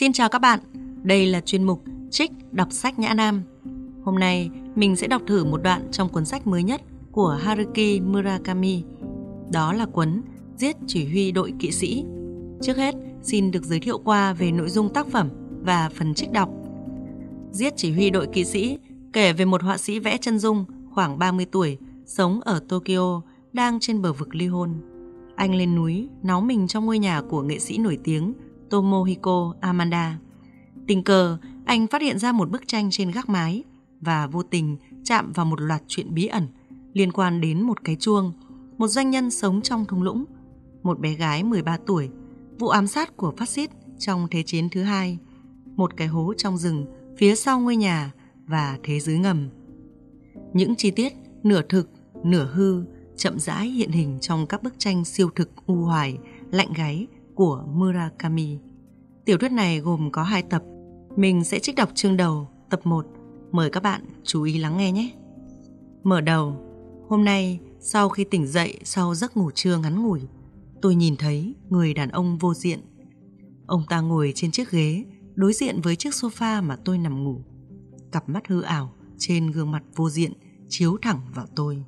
Xin chào các bạn, đây là chuyên mục Trích đọc sách Nhã Nam. Hôm nay mình sẽ đọc thử một đoạn trong cuốn sách mới nhất của Haruki Murakami. Đó là cuốn Giết chỉ huy đội kỵ sĩ. Trước hết, xin được giới thiệu qua về nội dung tác phẩm và phần trích đọc. Giết chỉ huy đội kỵ sĩ kể về một họa sĩ vẽ chân dung khoảng 30 tuổi, sống ở Tokyo, đang trên bờ vực ly hôn. Anh lên núi, náu mình trong ngôi nhà của nghệ sĩ nổi tiếng Tomohiko Amanda. Tình cờ, anh phát hiện ra một bức tranh trên gác mái và vô tình chạm vào một loạt chuyện bí ẩn liên quan đến một cái chuông, một doanh nhân sống trong thung lũng, một bé gái 13 tuổi, vụ ám sát của phát xít trong Thế chiến thứ hai, một cái hố trong rừng phía sau ngôi nhà và thế giới ngầm. Những chi tiết nửa thực, nửa hư chậm rãi hiện hình trong các bức tranh siêu thực u hoài, lạnh gáy của Murakami. Tiểu thuyết này gồm có hai tập. Mình sẽ trích đọc chương đầu, tập 1. Mời các bạn chú ý lắng nghe nhé. Mở đầu, hôm nay sau khi tỉnh dậy sau giấc ngủ trưa ngắn ngủi, tôi nhìn thấy người đàn ông vô diện. Ông ta ngồi trên chiếc ghế đối diện với chiếc sofa mà tôi nằm ngủ. Cặp mắt hư ảo trên gương mặt vô diện chiếu thẳng vào tôi.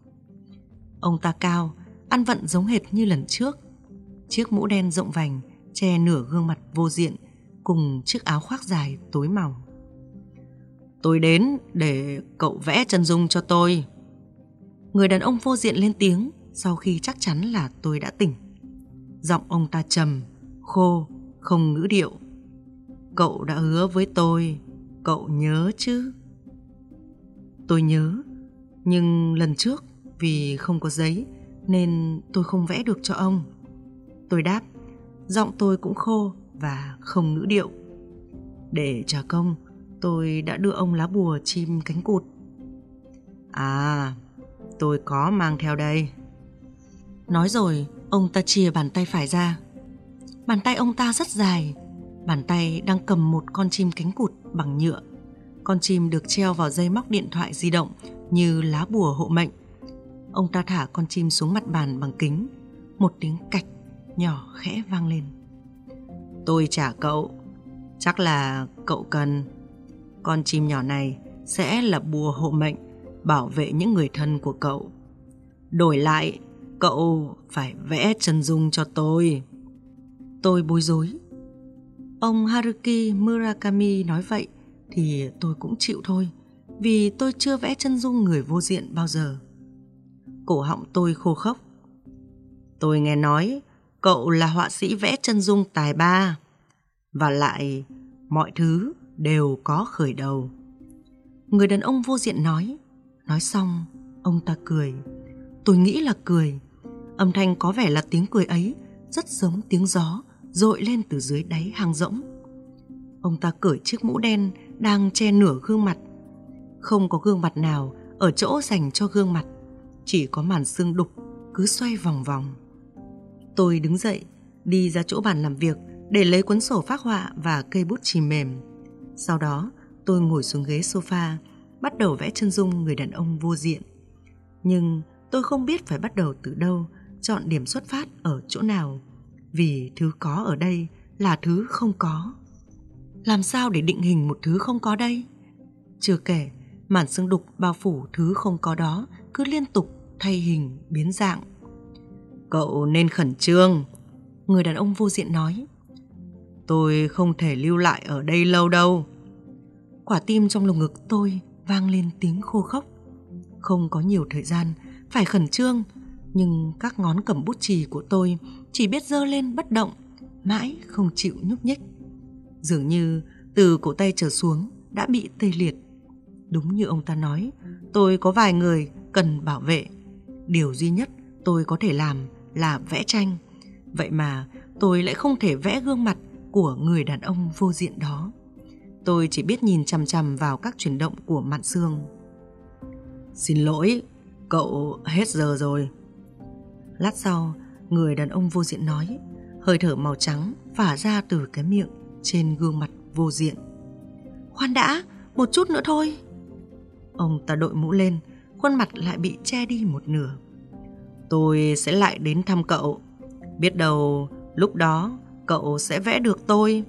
Ông ta cao, ăn vận giống hệt như lần trước. Chiếc mũ đen rộng vành che nửa gương mặt vô diện cùng chiếc áo khoác dài tối màu. Tôi đến để cậu vẽ chân dung cho tôi. Người đàn ông vô diện lên tiếng sau khi chắc chắn là tôi đã tỉnh. Giọng ông ta trầm, khô, không ngữ điệu. Cậu đã hứa với tôi, cậu nhớ chứ? Tôi nhớ, nhưng lần trước vì không có giấy nên tôi không vẽ được cho ông. Tôi đáp, giọng tôi cũng khô và không ngữ điệu. Để trả công, tôi đã đưa ông lá bùa chim cánh cụt. À, tôi có mang theo đây. Nói rồi, ông ta chia bàn tay phải ra. Bàn tay ông ta rất dài, bàn tay đang cầm một con chim cánh cụt bằng nhựa. Con chim được treo vào dây móc điện thoại di động như lá bùa hộ mệnh. Ông ta thả con chim xuống mặt bàn bằng kính. Một tiếng cạch nhỏ khẽ vang lên. Tôi trả cậu. Chắc là cậu cần. Con chim nhỏ này sẽ là bùa hộ mệnh bảo vệ những người thân của cậu. Đổi lại, cậu phải vẽ chân dung cho tôi. Tôi bối rối. Ông Haruki Murakami nói vậy thì tôi cũng chịu thôi, vì tôi chưa vẽ chân dung người vô diện bao giờ cổ họng tôi khô khốc. Tôi nghe nói cậu là họa sĩ vẽ chân dung tài ba. Và lại, mọi thứ đều có khởi đầu. Người đàn ông vô diện nói. Nói xong, ông ta cười. Tôi nghĩ là cười. Âm thanh có vẻ là tiếng cười ấy rất giống tiếng gió dội lên từ dưới đáy hang rỗng. Ông ta cởi chiếc mũ đen đang che nửa gương mặt. Không có gương mặt nào ở chỗ dành cho gương mặt chỉ có màn xương đục cứ xoay vòng vòng. Tôi đứng dậy, đi ra chỗ bàn làm việc để lấy cuốn sổ phác họa và cây bút chì mềm. Sau đó, tôi ngồi xuống ghế sofa, bắt đầu vẽ chân dung người đàn ông vô diện. Nhưng tôi không biết phải bắt đầu từ đâu, chọn điểm xuất phát ở chỗ nào, vì thứ có ở đây là thứ không có. Làm sao để định hình một thứ không có đây? Chưa kể, màn xương đục bao phủ thứ không có đó cứ liên tục thay hình biến dạng. Cậu nên khẩn trương, người đàn ông vô diện nói. Tôi không thể lưu lại ở đây lâu đâu. Quả tim trong lồng ngực tôi vang lên tiếng khô khốc. Không có nhiều thời gian, phải khẩn trương, nhưng các ngón cầm bút chì của tôi chỉ biết dơ lên bất động, mãi không chịu nhúc nhích. Dường như từ cổ tay trở xuống đã bị tê liệt. Đúng như ông ta nói, tôi có vài người cần bảo vệ điều duy nhất tôi có thể làm là vẽ tranh. Vậy mà tôi lại không thể vẽ gương mặt của người đàn ông vô diện đó. Tôi chỉ biết nhìn chằm chằm vào các chuyển động của mạn xương. Xin lỗi, cậu hết giờ rồi. Lát sau, người đàn ông vô diện nói, hơi thở màu trắng phả ra từ cái miệng trên gương mặt vô diện. Khoan đã, một chút nữa thôi. Ông ta đội mũ lên, khuôn mặt lại bị che đi một nửa. Tôi sẽ lại đến thăm cậu. Biết đâu lúc đó cậu sẽ vẽ được tôi.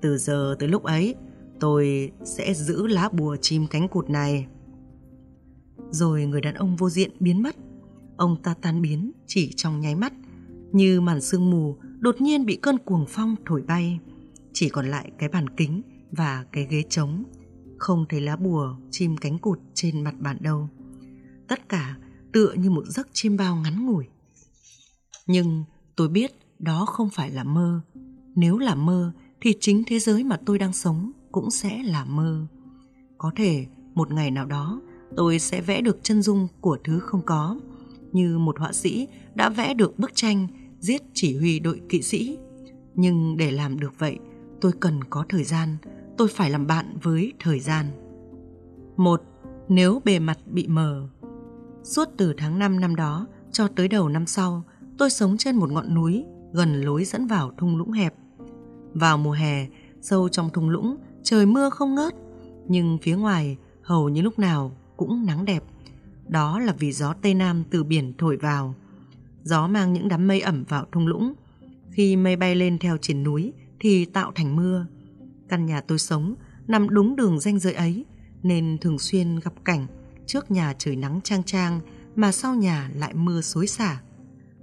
Từ giờ tới lúc ấy, tôi sẽ giữ lá bùa chim cánh cụt này. Rồi người đàn ông vô diện biến mất. Ông ta tan biến chỉ trong nháy mắt, như màn sương mù đột nhiên bị cơn cuồng phong thổi bay. Chỉ còn lại cái bàn kính và cái ghế trống, không thấy lá bùa chim cánh cụt trên mặt bàn đâu. Tất cả tựa như một giấc chiêm bao ngắn ngủi. Nhưng tôi biết đó không phải là mơ. Nếu là mơ thì chính thế giới mà tôi đang sống cũng sẽ là mơ. Có thể một ngày nào đó tôi sẽ vẽ được chân dung của thứ không có, như một họa sĩ đã vẽ được bức tranh giết chỉ huy đội kỵ sĩ. Nhưng để làm được vậy, tôi cần có thời gian, tôi phải làm bạn với thời gian. Một, nếu bề mặt bị mờ. Suốt từ tháng 5 năm đó cho tới đầu năm sau, tôi sống trên một ngọn núi gần lối dẫn vào thung lũng hẹp. Vào mùa hè, sâu trong thung lũng, trời mưa không ngớt, nhưng phía ngoài hầu như lúc nào cũng nắng đẹp. Đó là vì gió Tây Nam từ biển thổi vào. Gió mang những đám mây ẩm vào thung lũng. Khi mây bay lên theo triển núi thì tạo thành mưa. Căn nhà tôi sống nằm đúng đường ranh giới ấy nên thường xuyên gặp cảnh trước nhà trời nắng trang trang mà sau nhà lại mưa xối xả.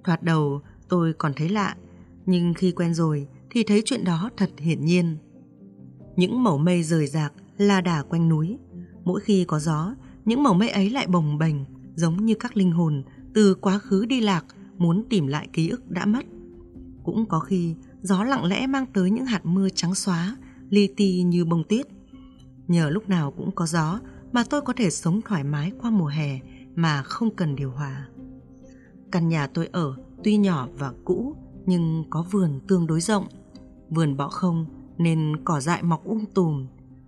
Thoạt đầu tôi còn thấy lạ, nhưng khi quen rồi thì thấy chuyện đó thật hiển nhiên. Những mẩu mây rời rạc la đà quanh núi. Mỗi khi có gió, những mẩu mây ấy lại bồng bềnh giống như các linh hồn từ quá khứ đi lạc muốn tìm lại ký ức đã mất. Cũng có khi gió lặng lẽ mang tới những hạt mưa trắng xóa, li ti như bông tuyết. Nhờ lúc nào cũng có gió mà tôi có thể sống thoải mái qua mùa hè mà không cần điều hòa. Căn nhà tôi ở tuy nhỏ và cũ nhưng có vườn tương đối rộng. Vườn bọ không nên cỏ dại mọc um tùm.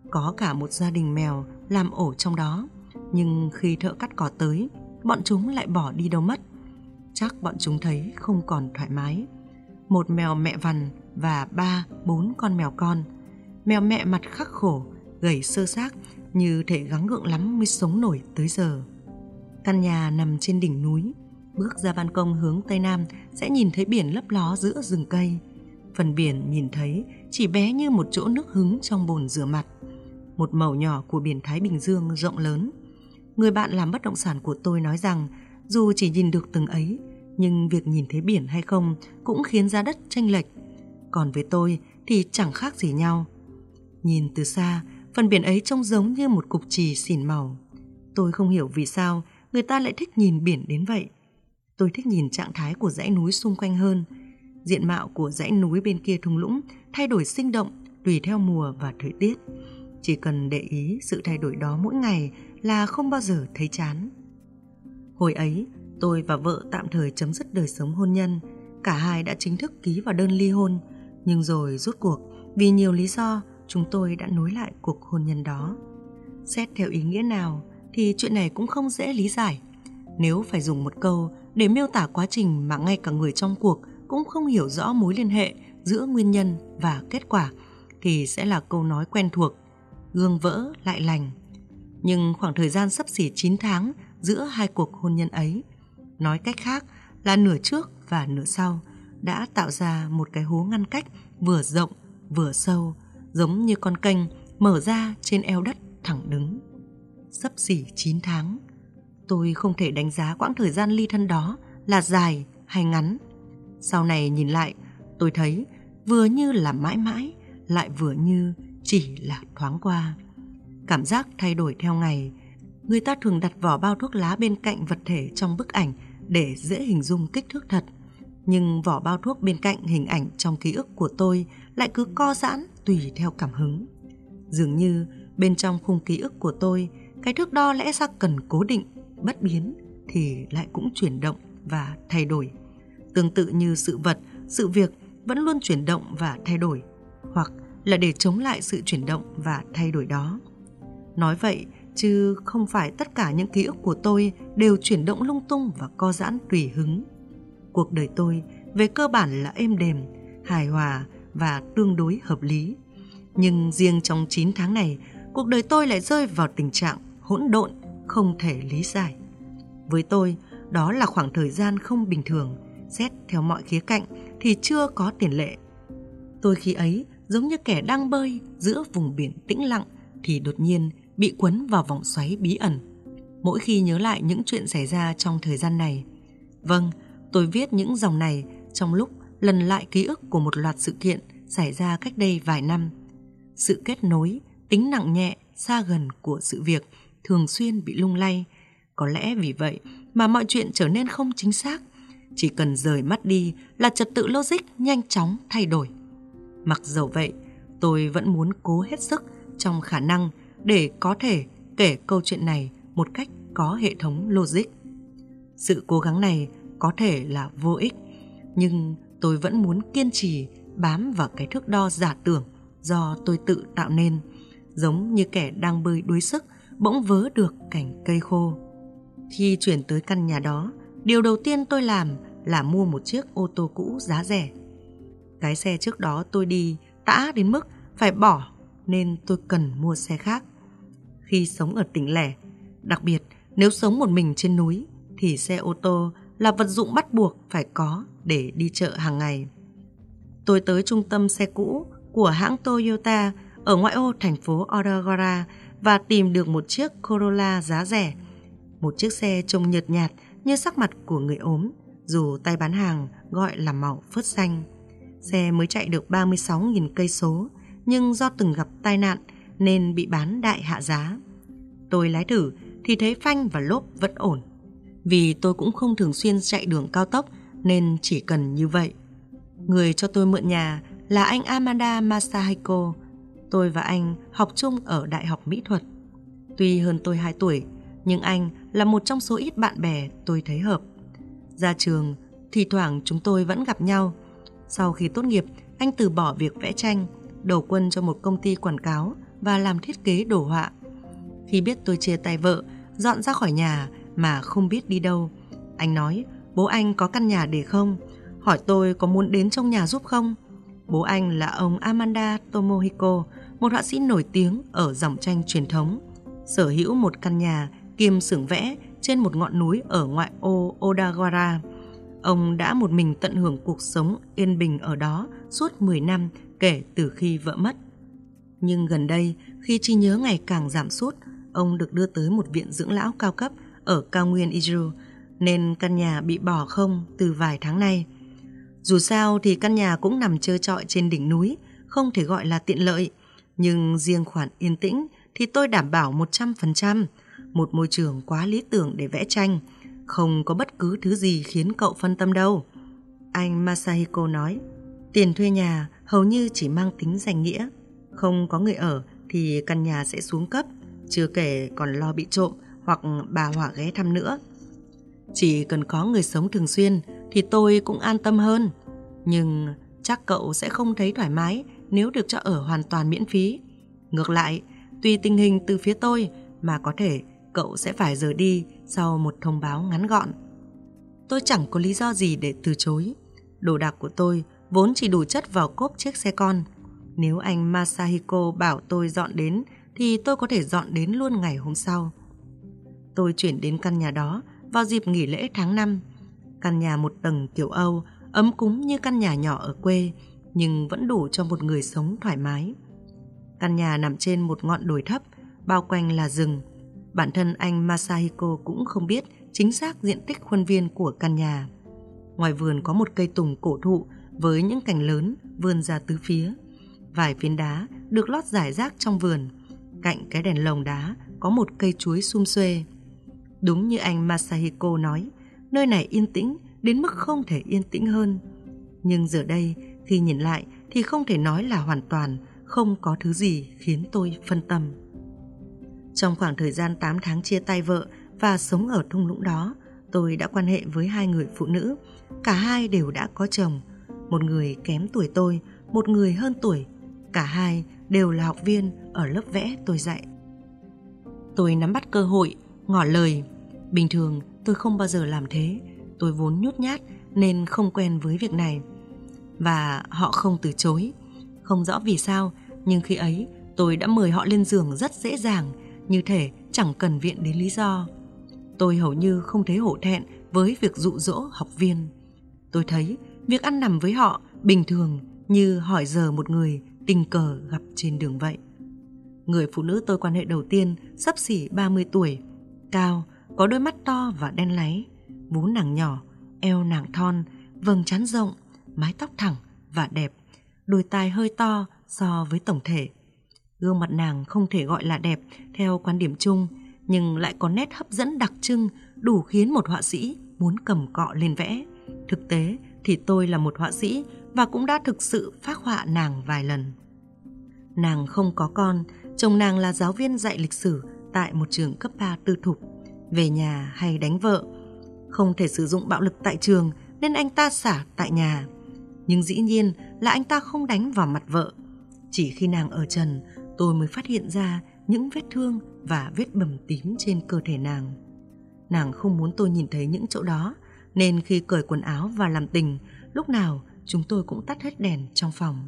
Có cả một gia đình mèo làm ổ trong đó. Nhưng khi thợ cắt cỏ tới, bọn chúng lại bỏ đi đâu mất. Chắc bọn chúng thấy không còn thoải mái. Một mèo mẹ vằn và ba, bốn con mèo con. Mèo mẹ mặt khắc khổ, gầy sơ xác như thể gắng gượng lắm mới sống nổi tới giờ. Căn nhà nằm trên đỉnh núi, bước ra ban công hướng tây nam sẽ nhìn thấy biển lấp ló giữa rừng cây. Phần biển nhìn thấy chỉ bé như một chỗ nước hứng trong bồn rửa mặt. Một màu nhỏ của biển Thái Bình Dương rộng lớn. Người bạn làm bất động sản của tôi nói rằng dù chỉ nhìn được từng ấy, nhưng việc nhìn thấy biển hay không cũng khiến giá đất tranh lệch. Còn với tôi thì chẳng khác gì nhau. Nhìn từ xa, phần biển ấy trông giống như một cục trì xỉn màu. Tôi không hiểu vì sao người ta lại thích nhìn biển đến vậy. Tôi thích nhìn trạng thái của dãy núi xung quanh hơn. Diện mạo của dãy núi bên kia thung lũng thay đổi sinh động tùy theo mùa và thời tiết. Chỉ cần để ý sự thay đổi đó mỗi ngày là không bao giờ thấy chán. Hồi ấy, tôi và vợ tạm thời chấm dứt đời sống hôn nhân. Cả hai đã chính thức ký vào đơn ly hôn. Nhưng rồi rốt cuộc, vì nhiều lý do, chúng tôi đã nối lại cuộc hôn nhân đó. Xét theo ý nghĩa nào thì chuyện này cũng không dễ lý giải. Nếu phải dùng một câu để miêu tả quá trình mà ngay cả người trong cuộc cũng không hiểu rõ mối liên hệ giữa nguyên nhân và kết quả thì sẽ là câu nói quen thuộc, gương vỡ lại lành. Nhưng khoảng thời gian sắp xỉ 9 tháng giữa hai cuộc hôn nhân ấy, nói cách khác là nửa trước và nửa sau, đã tạo ra một cái hố ngăn cách vừa rộng vừa sâu, giống như con kênh mở ra trên eo đất thẳng đứng. Sắp xỉ 9 tháng, tôi không thể đánh giá quãng thời gian ly thân đó là dài hay ngắn. Sau này nhìn lại, tôi thấy vừa như là mãi mãi, lại vừa như chỉ là thoáng qua. Cảm giác thay đổi theo ngày. Người ta thường đặt vỏ bao thuốc lá bên cạnh vật thể trong bức ảnh để dễ hình dung kích thước thật. Nhưng vỏ bao thuốc bên cạnh hình ảnh trong ký ức của tôi lại cứ co giãn tùy theo cảm hứng. Dường như bên trong khung ký ức của tôi, cái thước đo lẽ ra cần cố định, bất biến thì lại cũng chuyển động và thay đổi. Tương tự như sự vật, sự việc vẫn luôn chuyển động và thay đổi, hoặc là để chống lại sự chuyển động và thay đổi đó. Nói vậy, chứ không phải tất cả những ký ức của tôi đều chuyển động lung tung và co giãn tùy hứng. Cuộc đời tôi về cơ bản là êm đềm, hài hòa và tương đối hợp lý. Nhưng riêng trong 9 tháng này, cuộc đời tôi lại rơi vào tình trạng hỗn độn, không thể lý giải. Với tôi, đó là khoảng thời gian không bình thường, xét theo mọi khía cạnh thì chưa có tiền lệ. Tôi khi ấy giống như kẻ đang bơi giữa vùng biển tĩnh lặng thì đột nhiên bị quấn vào vòng xoáy bí ẩn. Mỗi khi nhớ lại những chuyện xảy ra trong thời gian này. Vâng, tôi viết những dòng này trong lúc lần lại ký ức của một loạt sự kiện xảy ra cách đây vài năm. Sự kết nối, tính nặng nhẹ, xa gần của sự việc thường xuyên bị lung lay. Có lẽ vì vậy mà mọi chuyện trở nên không chính xác. Chỉ cần rời mắt đi là trật tự logic nhanh chóng thay đổi. Mặc dầu vậy, tôi vẫn muốn cố hết sức trong khả năng để có thể kể câu chuyện này một cách có hệ thống logic. Sự cố gắng này có thể là vô ích, nhưng tôi vẫn muốn kiên trì bám vào cái thước đo giả tưởng do tôi tự tạo nên, giống như kẻ đang bơi đuối sức bỗng vớ được cảnh cây khô. Khi chuyển tới căn nhà đó, điều đầu tiên tôi làm là mua một chiếc ô tô cũ giá rẻ. Cái xe trước đó tôi đi tã đến mức phải bỏ nên tôi cần mua xe khác. Khi sống ở tỉnh lẻ, đặc biệt nếu sống một mình trên núi thì xe ô tô là vật dụng bắt buộc phải có để đi chợ hàng ngày. Tôi tới trung tâm xe cũ của hãng Toyota ở ngoại ô thành phố Odagara và tìm được một chiếc Corolla giá rẻ. Một chiếc xe trông nhợt nhạt như sắc mặt của người ốm, dù tay bán hàng gọi là màu phớt xanh. Xe mới chạy được 36.000 cây số, nhưng do từng gặp tai nạn nên bị bán đại hạ giá. Tôi lái thử thì thấy phanh và lốp vẫn ổn. Vì tôi cũng không thường xuyên chạy đường cao tốc nên chỉ cần như vậy. Người cho tôi mượn nhà là anh Amanda Masahiko. Tôi và anh học chung ở Đại học Mỹ thuật. Tuy hơn tôi 2 tuổi, nhưng anh là một trong số ít bạn bè tôi thấy hợp. Ra trường, thì thoảng chúng tôi vẫn gặp nhau. Sau khi tốt nghiệp, anh từ bỏ việc vẽ tranh, đầu quân cho một công ty quảng cáo và làm thiết kế đồ họa. Khi biết tôi chia tay vợ, dọn ra khỏi nhà mà không biết đi đâu, anh nói bố anh có căn nhà để không? Hỏi tôi có muốn đến trong nhà giúp không? Bố anh là ông Amanda Tomohiko, một họa sĩ nổi tiếng ở dòng tranh truyền thống, sở hữu một căn nhà kiêm xưởng vẽ trên một ngọn núi ở ngoại ô Odawara. Ông đã một mình tận hưởng cuộc sống yên bình ở đó suốt 10 năm kể từ khi vợ mất. Nhưng gần đây, khi trí nhớ ngày càng giảm sút, ông được đưa tới một viện dưỡng lão cao cấp ở cao nguyên Izu, nên căn nhà bị bỏ không từ vài tháng nay. Dù sao thì căn nhà cũng nằm trơ trọi trên đỉnh núi, không thể gọi là tiện lợi. Nhưng riêng khoản yên tĩnh thì tôi đảm bảo 100%, một môi trường quá lý tưởng để vẽ tranh, không có bất cứ thứ gì khiến cậu phân tâm đâu. Anh Masahiko nói, tiền thuê nhà hầu như chỉ mang tính danh nghĩa. Không có người ở thì căn nhà sẽ xuống cấp, chưa kể còn lo bị trộm hoặc bà hỏa ghé thăm nữa. Chỉ cần có người sống thường xuyên thì tôi cũng an tâm hơn. Nhưng chắc cậu sẽ không thấy thoải mái nếu được cho ở hoàn toàn miễn phí. Ngược lại, tùy tình hình từ phía tôi mà có thể cậu sẽ phải rời đi sau một thông báo ngắn gọn. Tôi chẳng có lý do gì để từ chối. Đồ đạc của tôi vốn chỉ đủ chất vào cốp chiếc xe con. Nếu anh Masahiko bảo tôi dọn đến thì tôi có thể dọn đến luôn ngày hôm sau. Tôi chuyển đến căn nhà đó vào dịp nghỉ lễ tháng 5. Căn nhà một tầng kiểu Âu, ấm cúng như căn nhà nhỏ ở quê, nhưng vẫn đủ cho một người sống thoải mái. Căn nhà nằm trên một ngọn đồi thấp, bao quanh là rừng. Bản thân anh Masahiko cũng không biết chính xác diện tích khuôn viên của căn nhà. Ngoài vườn có một cây tùng cổ thụ với những cành lớn vươn ra tứ phía. Vài phiến đá được lót rải rác trong vườn. Cạnh cái đèn lồng đá có một cây chuối sum xuê. Đúng như anh Masahiko nói, nơi này yên tĩnh đến mức không thể yên tĩnh hơn. Nhưng giờ đây, khi nhìn lại thì không thể nói là hoàn toàn không có thứ gì khiến tôi phân tâm. Trong khoảng thời gian 8 tháng chia tay vợ và sống ở thung lũng đó, tôi đã quan hệ với hai người phụ nữ. Cả hai đều đã có chồng, một người kém tuổi tôi, một người hơn tuổi. Cả hai đều là học viên ở lớp vẽ tôi dạy. Tôi nắm bắt cơ hội, ngỏ lời. Bình thường tôi không bao giờ làm thế, tôi vốn nhút nhát nên không quen với việc này. Và họ không từ chối. Không rõ vì sao, nhưng khi ấy tôi đã mời họ lên giường rất dễ dàng, như thể chẳng cần viện đến lý do. Tôi hầu như không thấy hổ thẹn với việc dụ dỗ học viên. Tôi thấy việc ăn nằm với họ bình thường như hỏi giờ một người tình cờ gặp trên đường vậy. Người phụ nữ tôi quan hệ đầu tiên sắp xỉ 30 tuổi, cao, có đôi mắt to và đen láy, vú nàng nhỏ, eo nàng thon, vầng trán rộng, mái tóc thẳng và đẹp, đôi tai hơi to so với tổng thể. Gương mặt nàng không thể gọi là đẹp theo quan điểm chung, nhưng lại có nét hấp dẫn đặc trưng đủ khiến một họa sĩ muốn cầm cọ lên vẽ. Thực tế thì tôi là một họa sĩ và cũng đã thực sự phác họa nàng vài lần. Nàng không có con, chồng nàng là giáo viên dạy lịch sử tại một trường cấp 3 tư thục. Về nhà hay đánh vợ, không thể sử dụng bạo lực tại trường nên anh ta xả tại nhà. Nhưng dĩ nhiên là anh ta không đánh vào mặt vợ. Chỉ khi nàng ở trần, tôi mới phát hiện ra những vết thương và vết bầm tím trên cơ thể nàng. Nàng không muốn tôi nhìn thấy những chỗ đó, nên khi cởi quần áo và làm tình, lúc nào chúng tôi cũng tắt hết đèn trong phòng.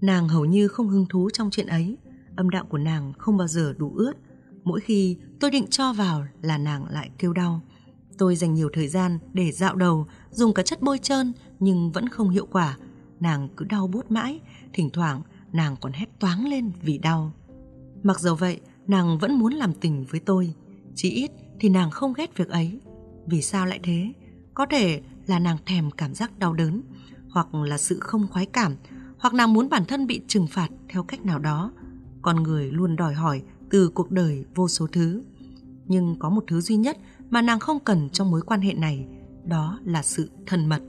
Nàng hầu như không hứng thú trong chuyện ấy, âm đạo của nàng không bao giờ đủ ướt. Mỗi khi tôi định cho vào là nàng lại kêu đau. Tôi dành nhiều thời gian để dạo đầu, dùng cả chất bôi trơn nhưng vẫn không hiệu quả. Nàng cứ đau buốt mãi, thỉnh thoảng nàng còn hét toáng lên vì đau. Mặc dầu vậy, nàng vẫn muốn làm tình với tôi. Chỉ ít thì nàng không ghét việc ấy. Vì sao lại thế? Có thể là nàng thèm cảm giác đau đớn, hoặc là sự không khoái cảm, hoặc nàng muốn bản thân bị trừng phạt theo cách nào đó. Con người luôn đòi hỏi từ cuộc đời vô số thứ. Nhưng có một thứ duy nhất mà nàng không cần trong mối quan hệ này, đó là sự thân mật.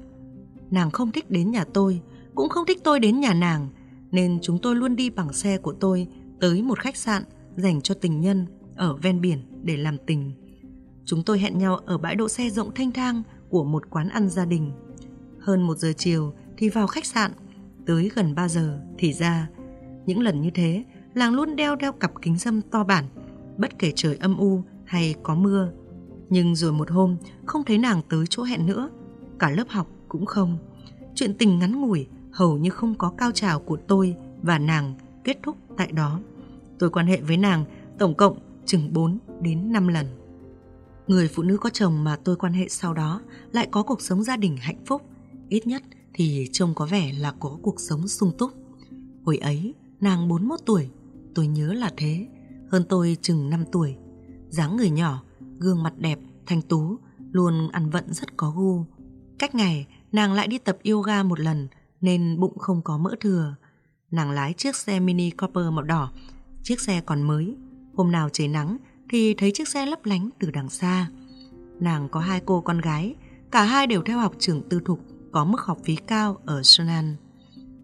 Nàng không thích đến nhà tôi, cũng không thích tôi đến nhà nàng, nên chúng tôi luôn đi bằng xe của tôi tới một khách sạn dành cho tình nhân ở ven biển để làm tình. Chúng tôi hẹn nhau ở bãi đỗ xe rộng thanh thang của một quán ăn gia đình. Hơn một giờ chiều thì vào khách sạn, tới gần 3 giờ thì ra. Những lần như thế, làng luôn đeo đeo cặp kính dâm to bản, bất kể trời âm u hay có mưa. Nhưng rồi một hôm, không thấy nàng tới chỗ hẹn nữa, cả lớp học cũng không. Chuyện tình ngắn ngủi, hầu như không có cao trào của tôi và nàng kết thúc tại đó. Tôi quan hệ với nàng tổng cộng chừng 4 đến 5 lần. Người phụ nữ có chồng mà tôi quan hệ sau đó lại có cuộc sống gia đình hạnh phúc, ít nhất thì trông có vẻ là có cuộc sống sung túc. Hồi ấy, nàng 41 tuổi, tôi nhớ là thế, hơn tôi chừng 5 tuổi. dáng người nhỏ, gương mặt đẹp, thanh tú, luôn ăn vận rất có gu. Cách ngày, nàng lại đi tập yoga một lần nên bụng không có mỡ thừa. Nàng lái chiếc xe Mini Cooper màu đỏ, chiếc xe còn mới. Hôm nào trời nắng thì thấy chiếc xe lấp lánh từ đằng xa. Nàng có hai cô con gái, cả hai đều theo học trường tư thục có mức học phí cao ở Sunan.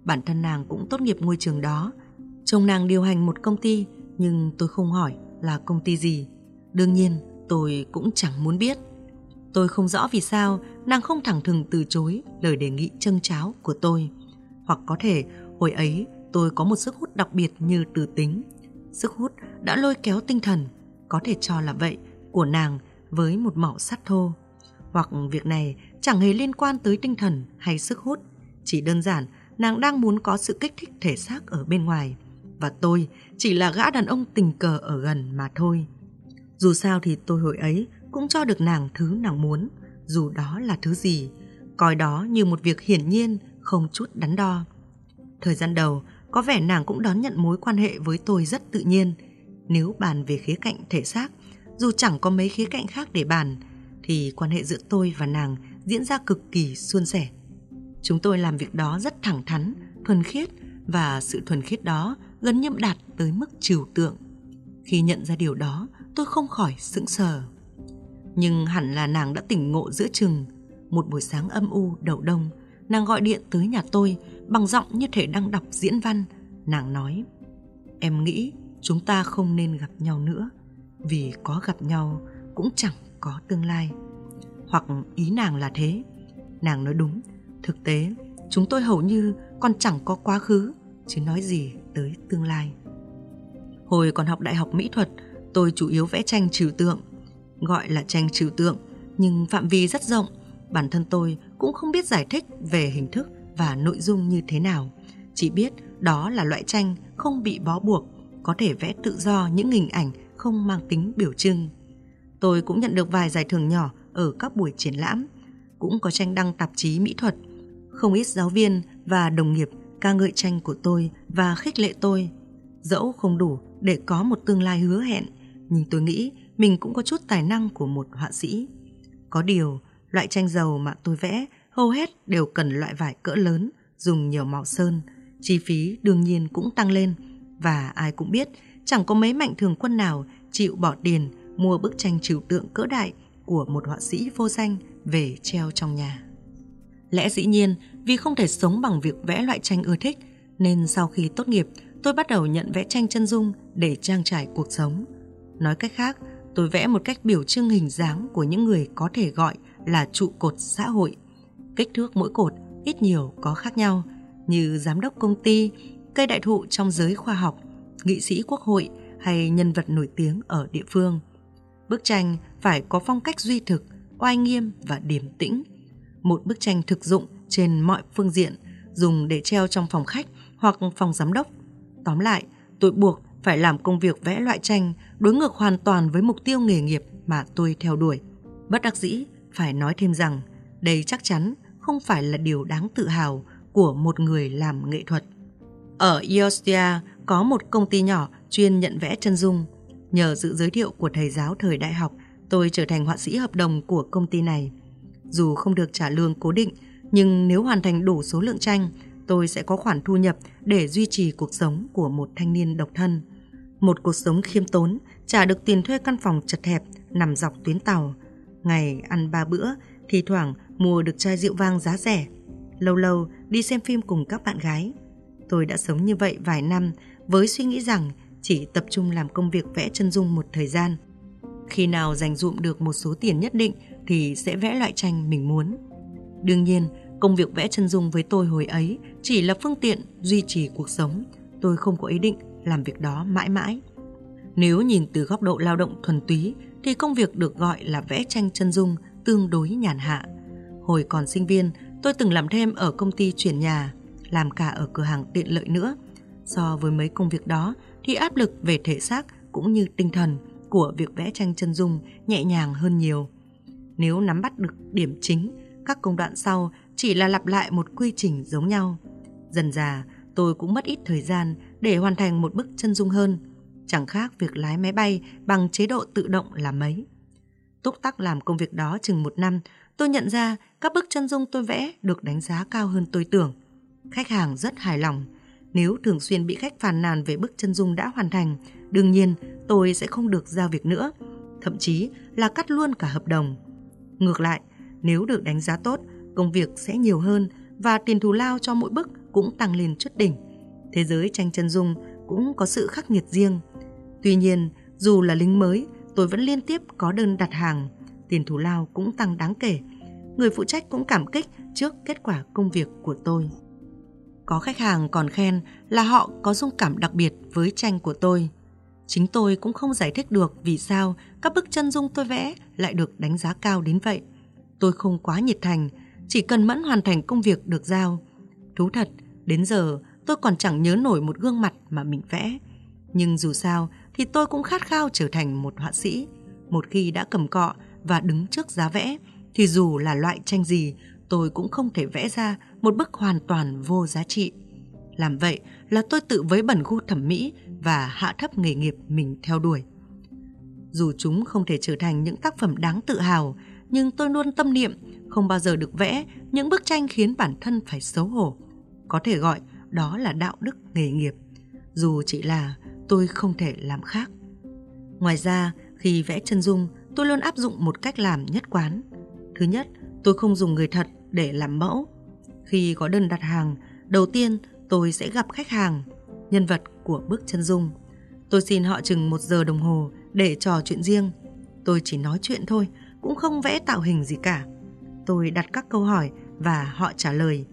Bản thân nàng cũng tốt nghiệp ngôi trường đó. Chồng nàng điều hành một công ty, nhưng tôi không hỏi là công ty gì. Đương nhiên, tôi cũng chẳng muốn biết. Tôi không rõ vì sao nàng không thẳng thừng từ chối lời đề nghị trâng cháo của tôi. Hoặc có thể hồi ấy tôi có một sức hút đặc biệt như từ tính. Sức hút đã lôi kéo tinh thần, có thể cho là vậy, của nàng với một mỏ sắt thô. Hoặc việc này chẳng hề liên quan tới tinh thần hay sức hút, chỉ đơn giản nàng đang muốn có sự kích thích thể xác ở bên ngoài. Và tôi chỉ là gã đàn ông tình cờ ở gần mà thôi. Dù sao thì tôi hồi ấy cũng cho được nàng thứ nàng muốn, dù đó là thứ gì, coi đó như một việc hiển nhiên, không chút đắn đo. Thời gian đầu, có vẻ nàng cũng đón nhận mối quan hệ với tôi rất tự nhiên. Nếu bàn về khía cạnh thể xác, dù chẳng có mấy khía cạnh khác để bàn, thì quan hệ giữa tôi và nàng diễn ra cực kỳ suôn sẻ. Chúng tôi làm việc đó rất thẳng thắn, thuần khiết và sự thuần khiết đó gần như đạt tới mức trừu tượng. Khi nhận ra điều đó, tôi không khỏi sững sờ. Nhưng hẳn là nàng đã tỉnh ngộ giữa chừng. Một buổi sáng âm u đầu đông, nàng gọi điện tới nhà tôi bằng giọng như thể đang đọc diễn văn. Nàng nói, em nghĩ chúng ta không nên gặp nhau nữa, vì có gặp nhau cũng chẳng có tương lai. Hoặc ý nàng là thế. Nàng nói đúng, thực tế chúng tôi hầu như còn chẳng có quá khứ, chứ nói gì tới tương lai. Hồi còn học đại học mỹ thuật, tôi chủ yếu vẽ tranh trừu tượng gọi là tranh trừu tượng nhưng phạm vi rất rộng. Bản thân tôi cũng không biết giải thích về hình thức và nội dung như thế nào. Chỉ biết đó là loại tranh không bị bó buộc có thể vẽ tự do những hình ảnh không mang tính biểu trưng. Tôi cũng nhận được vài giải thưởng nhỏ ở các buổi triển lãm. Cũng có tranh đăng tạp chí mỹ thuật. Không ít giáo viên và đồng nghiệp ca ngợi tranh của tôi và khích lệ tôi. Dẫu không đủ để có một tương lai hứa hẹn, nhưng tôi nghĩ mình cũng có chút tài năng của một họa sĩ. Có điều, loại tranh dầu mà tôi vẽ hầu hết đều cần loại vải cỡ lớn, dùng nhiều màu sơn. Chi phí đương nhiên cũng tăng lên. Và ai cũng biết, chẳng có mấy mạnh thường quân nào chịu bỏ tiền mua bức tranh trừu tượng cỡ đại của một họa sĩ vô danh về treo trong nhà. Lẽ dĩ nhiên, vì không thể sống bằng việc vẽ loại tranh ưa thích, nên sau khi tốt nghiệp, tôi bắt đầu nhận vẽ tranh chân dung để trang trải cuộc sống. Nói cách khác, tôi vẽ một cách biểu trưng hình dáng của những người có thể gọi là trụ cột xã hội. Kích thước mỗi cột ít nhiều có khác nhau, như giám đốc công ty, cây đại thụ trong giới khoa học, nghị sĩ quốc hội hay nhân vật nổi tiếng ở địa phương. Bức tranh phải có phong cách duy thực, oai nghiêm và điềm tĩnh. Một bức tranh thực dụng trên mọi phương diện, dùng để treo trong phòng khách hoặc phòng giám đốc. Tóm lại, tôi buộc phải làm công việc vẽ loại tranh đối ngược hoàn toàn với mục tiêu nghề nghiệp mà tôi theo đuổi. Bất đắc dĩ, phải nói thêm rằng đây chắc chắn không phải là điều đáng tự hào của một người làm nghệ thuật. Ở Iostia có một công ty nhỏ chuyên nhận vẽ chân dung. Nhờ sự giới thiệu của thầy giáo thời đại học, tôi trở thành họa sĩ hợp đồng của công ty này. Dù không được trả lương cố định, nhưng nếu hoàn thành đủ số lượng tranh, tôi sẽ có khoản thu nhập để duy trì cuộc sống của một thanh niên độc thân. Một cuộc sống khiêm tốn, trả được tiền thuê căn phòng chật hẹp nằm dọc tuyến tàu. Ngày ăn ba bữa, thì thoảng mua được chai rượu vang giá rẻ. Lâu lâu đi xem phim cùng các bạn gái. Tôi đã sống như vậy vài năm với suy nghĩ rằng chỉ tập trung làm công việc vẽ chân dung một thời gian. Khi nào dành dụm được một số tiền nhất định thì sẽ vẽ loại tranh mình muốn. Đương nhiên, công việc vẽ chân dung với tôi hồi ấy chỉ là phương tiện duy trì cuộc sống. Tôi không có ý định làm việc đó mãi mãi. Nếu nhìn từ góc độ lao động thuần túy thì công việc được gọi là vẽ tranh chân dung tương đối nhàn hạ. Hồi còn sinh viên, tôi từng làm thêm ở công ty chuyển nhà, làm cả ở cửa hàng tiện lợi nữa. So với mấy công việc đó thì áp lực về thể xác cũng như tinh thần của việc vẽ tranh chân dung nhẹ nhàng hơn nhiều. Nếu nắm bắt được điểm chính, các công đoạn sau chỉ là lặp lại một quy trình giống nhau. Dần dà, tôi cũng mất ít thời gian để hoàn thành một bức chân dung hơn. Chẳng khác việc lái máy bay bằng chế độ tự động là mấy. Túc tắc làm công việc đó chừng một năm, tôi nhận ra các bức chân dung tôi vẽ được đánh giá cao hơn tôi tưởng. Khách hàng rất hài lòng. Nếu thường xuyên bị khách phàn nàn về bức chân dung đã hoàn thành, đương nhiên tôi sẽ không được giao việc nữa, thậm chí là cắt luôn cả hợp đồng. Ngược lại, nếu được đánh giá tốt, công việc sẽ nhiều hơn và tiền thù lao cho mỗi bức cũng tăng lên chút đỉnh. Thế giới tranh chân dung cũng có sự khắc nghiệt riêng. Tuy nhiên, dù là lính mới, tôi vẫn liên tiếp có đơn đặt hàng, tiền thù lao cũng tăng đáng kể. Người phụ trách cũng cảm kích trước kết quả công việc của tôi. Có khách hàng còn khen là họ có dung cảm đặc biệt với tranh của tôi. Chính tôi cũng không giải thích được vì sao các bức chân dung tôi vẽ lại được đánh giá cao đến vậy. Tôi không quá nhiệt thành, chỉ cần mẫn hoàn thành công việc được giao. Thú thật, đến giờ tôi còn chẳng nhớ nổi một gương mặt mà mình vẽ. Nhưng dù sao thì tôi cũng khát khao trở thành một họa sĩ. Một khi đã cầm cọ và đứng trước giá vẽ thì dù là loại tranh gì tôi cũng không thể vẽ ra một bức hoàn toàn vô giá trị. Làm vậy là tôi tự với bẩn gu thẩm mỹ và hạ thấp nghề nghiệp mình theo đuổi. Dù chúng không thể trở thành những tác phẩm đáng tự hào, nhưng tôi luôn tâm niệm không bao giờ được vẽ những bức tranh khiến bản thân phải xấu hổ. Có thể gọi đó là đạo đức nghề nghiệp. Dù chỉ là tôi không thể làm khác. Ngoài ra, khi vẽ chân dung, tôi luôn áp dụng một cách làm nhất quán. Thứ nhất, tôi không dùng người thật để làm mẫu. Khi có đơn đặt hàng, đầu tiên tôi sẽ gặp khách hàng, nhân vật của bức chân dung. Tôi xin họ chừng một giờ đồng hồ để trò chuyện riêng. Tôi chỉ nói chuyện thôi, cũng không vẽ tạo hình gì cả. Tôi đặt các câu hỏi và họ trả lời.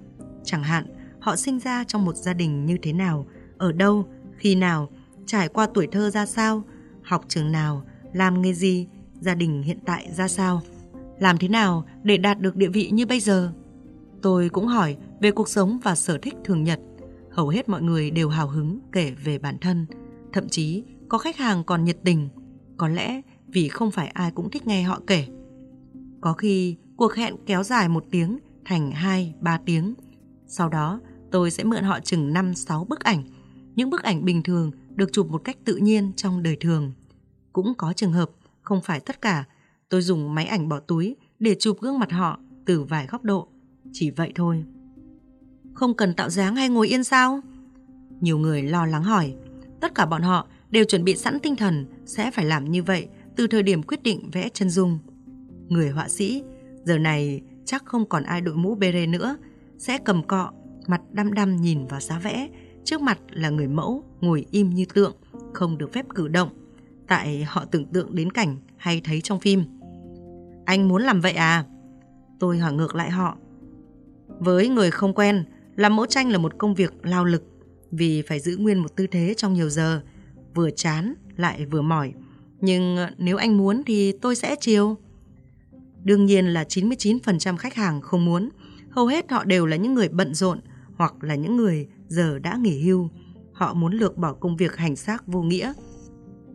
Chẳng hạn, họ sinh ra trong một gia đình như thế nào, ở đâu, khi nào, trải qua tuổi thơ ra sao, học trường nào, làm nghề gì, gia đình hiện tại ra sao, làm thế nào để đạt được địa vị như bây giờ. Tôi cũng hỏi về cuộc sống và sở thích thường nhật. Hầu hết mọi người đều hào hứng kể về bản thân, thậm chí có khách hàng còn nhiệt tình, có lẽ vì không phải ai cũng thích nghe họ kể. Có khi cuộc hẹn kéo dài một tiếng thành hai, ba tiếng. Sau đó tôi sẽ mượn họ chừng 5-6 bức ảnh. Những bức ảnh bình thường được chụp một cách tự nhiên trong đời thường. Cũng có trường hợp, không phải tất cả, tôi dùng máy ảnh bỏ túi để chụp gương mặt họ từ vài góc độ. Chỉ vậy thôi. Không cần tạo dáng hay ngồi yên sao? Nhiều người lo lắng hỏi. Tất cả bọn họ đều chuẩn bị sẵn tinh thần sẽ phải làm như vậy từ thời điểm quyết định vẽ chân dung. Người họa sĩ, giờ này chắc không còn ai đội mũ bê rê nữa, sẽ cầm cọ, mặt đăm đăm nhìn vào giá vẽ, trước mặt là người mẫu ngồi im như tượng, không được phép cử động, tại họ tưởng tượng đến cảnh hay thấy trong phim. Anh muốn làm vậy à? Tôi hỏi ngược lại họ. Với người không quen, làm mẫu tranh là một công việc lao lực vì phải giữ nguyên một tư thế trong nhiều giờ, vừa chán lại vừa mỏi. Nhưng nếu anh muốn thì tôi sẽ chiều. Đương nhiên là 99% khách hàng không muốn. Hầu hết họ đều là những người bận rộn hoặc là những người giờ đã nghỉ hưu. Họ muốn lược bỏ công việc hành xác vô nghĩa.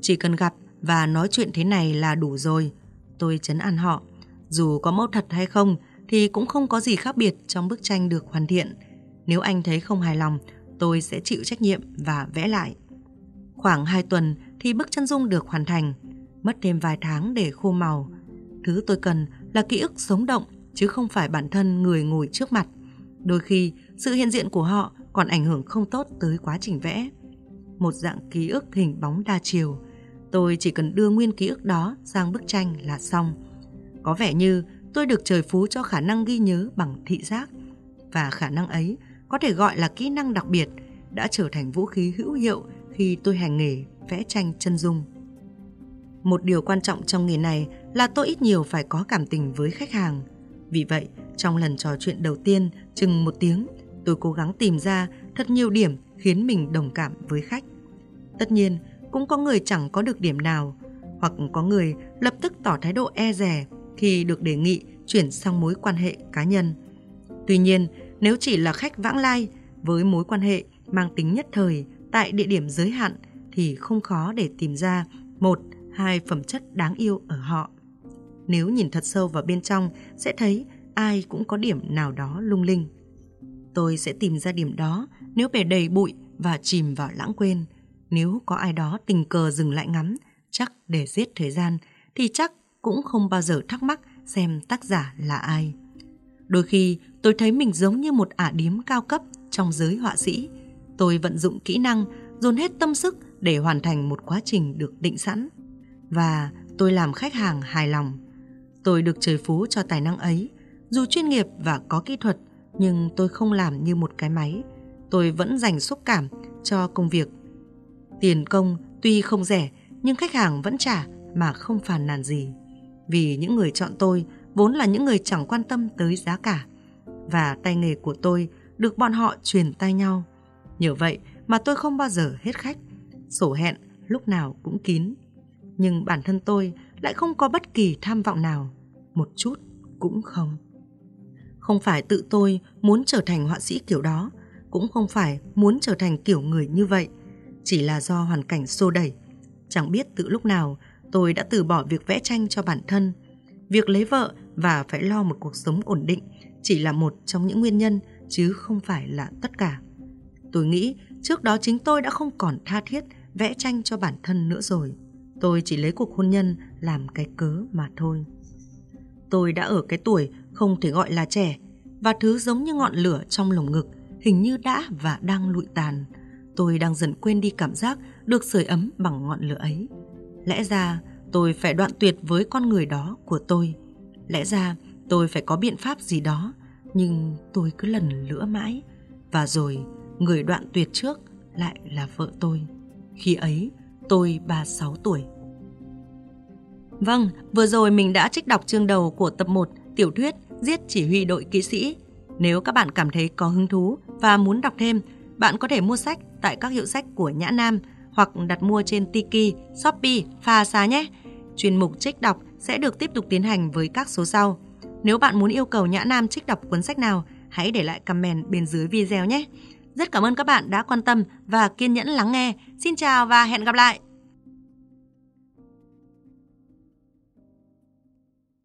Chỉ cần gặp và nói chuyện thế này là đủ rồi. Tôi chấn an họ. Dù có mẫu thật hay không thì cũng không có gì khác biệt trong bức tranh được hoàn thiện. Nếu anh thấy không hài lòng, tôi sẽ chịu trách nhiệm và vẽ lại. Khoảng 2 tuần thì bức chân dung được hoàn thành, mất thêm vài tháng để khô màu. Thứ tôi cần là ký ức sống động chứ không phải bản thân người ngồi trước mặt. Đôi khi, sự hiện diện của họ còn ảnh hưởng không tốt tới quá trình vẽ. Một dạng ký ức hình bóng đa chiều. Tôi chỉ cần đưa nguyên ký ức đó sang bức tranh là xong. Có vẻ như tôi được trời phú cho khả năng ghi nhớ bằng thị giác. Và khả năng ấy có thể gọi là kỹ năng đặc biệt đã trở thành vũ khí hữu hiệu khi tôi hành nghề vẽ tranh chân dung. Một điều quan trọng trong nghề này là tôi ít nhiều phải có cảm tình với khách hàng. Vì vậy, trong lần trò chuyện đầu tiên, chừng một tiếng, tôi cố gắng tìm ra thật nhiều điểm khiến mình đồng cảm với khách. Tất nhiên, cũng có người chẳng có được điểm nào, hoặc có người lập tức tỏ thái độ e rè khi được đề nghị chuyển sang mối quan hệ cá nhân. Tuy nhiên, nếu chỉ là khách vãng lai với mối quan hệ mang tính nhất thời tại địa điểm giới hạn thì không khó để tìm ra một, hai phẩm chất đáng yêu ở họ. Nếu nhìn thật sâu vào bên trong sẽ thấy ai cũng có điểm nào đó lung linh. Tôi sẽ tìm ra điểm đó nếu bể đầy bụi và chìm vào lãng quên. Nếu có ai đó tình cờ dừng lại ngắm, chắc để giết thời gian, thì chắc cũng không bao giờ thắc mắc xem tác giả là ai. Đôi khi tôi thấy mình giống như một ả điếm cao cấp trong giới họa sĩ. Tôi vận dụng kỹ năng, dồn hết tâm sức để hoàn thành một quá trình được định sẵn. Và tôi làm khách hàng hài lòng. Tôi được trời phú cho tài năng ấy. Dù chuyên nghiệp và có kỹ thuật, nhưng tôi không làm như một cái máy. Tôi vẫn dành xúc cảm cho công việc. Tiền công tuy không rẻ, nhưng khách hàng vẫn trả mà không phàn nàn gì. Vì những người chọn tôi vốn là những người chẳng quan tâm tới giá cả. Và tay nghề của tôi được bọn họ truyền tay nhau. Nhờ vậy mà tôi không bao giờ hết khách. Sổ hẹn lúc nào cũng kín. Nhưng bản thân tôi lại không có bất kỳ tham vọng nào. Một chút cũng không. Không phải tự tôi muốn trở thành họa sĩ kiểu đó, cũng không phải muốn trở thành kiểu người như vậy. Chỉ là do hoàn cảnh xô đẩy. Chẳng biết từ lúc nào tôi đã từ bỏ việc vẽ tranh cho bản thân. Việc lấy vợ và phải lo một cuộc sống ổn định chỉ là một trong những nguyên nhân chứ không phải là tất cả. Tôi nghĩ trước đó chính tôi đã không còn tha thiết vẽ tranh cho bản thân nữa rồi. Tôi chỉ lấy cuộc hôn nhân làm cái cớ mà thôi. Tôi đã ở cái tuổi không thể gọi là trẻ và thứ giống như ngọn lửa trong lồng ngực hình như đã và đang lụi tàn. Tôi đang dần quên đi cảm giác được sưởi ấm bằng ngọn lửa ấy. Lẽ ra tôi phải đoạn tuyệt với con người đó của tôi. Lẽ ra tôi phải có biện pháp gì đó, nhưng tôi cứ lần lữa mãi. Và rồi, người đoạn tuyệt trước lại là vợ tôi. Khi ấy, tôi 36 tuổi. Vâng, vừa rồi mình đã trích đọc chương đầu của tập 1 tiểu thuyết Giết chỉ huy đội kỵ sĩ. Nếu các bạn cảm thấy có hứng thú và muốn đọc thêm, bạn có thể mua sách tại các hiệu sách của Nhã Nam hoặc đặt mua trên Tiki, Shopee, Pha Xá nhé. Chuyên mục trích đọc sẽ được tiếp tục tiến hành với các số sau. Nếu bạn muốn yêu cầu Nhã Nam trích đọc cuốn sách nào, hãy để lại comment bên dưới video nhé. Rất cảm ơn các bạn đã quan tâm và kiên nhẫn lắng nghe. Xin chào và hẹn gặp lại!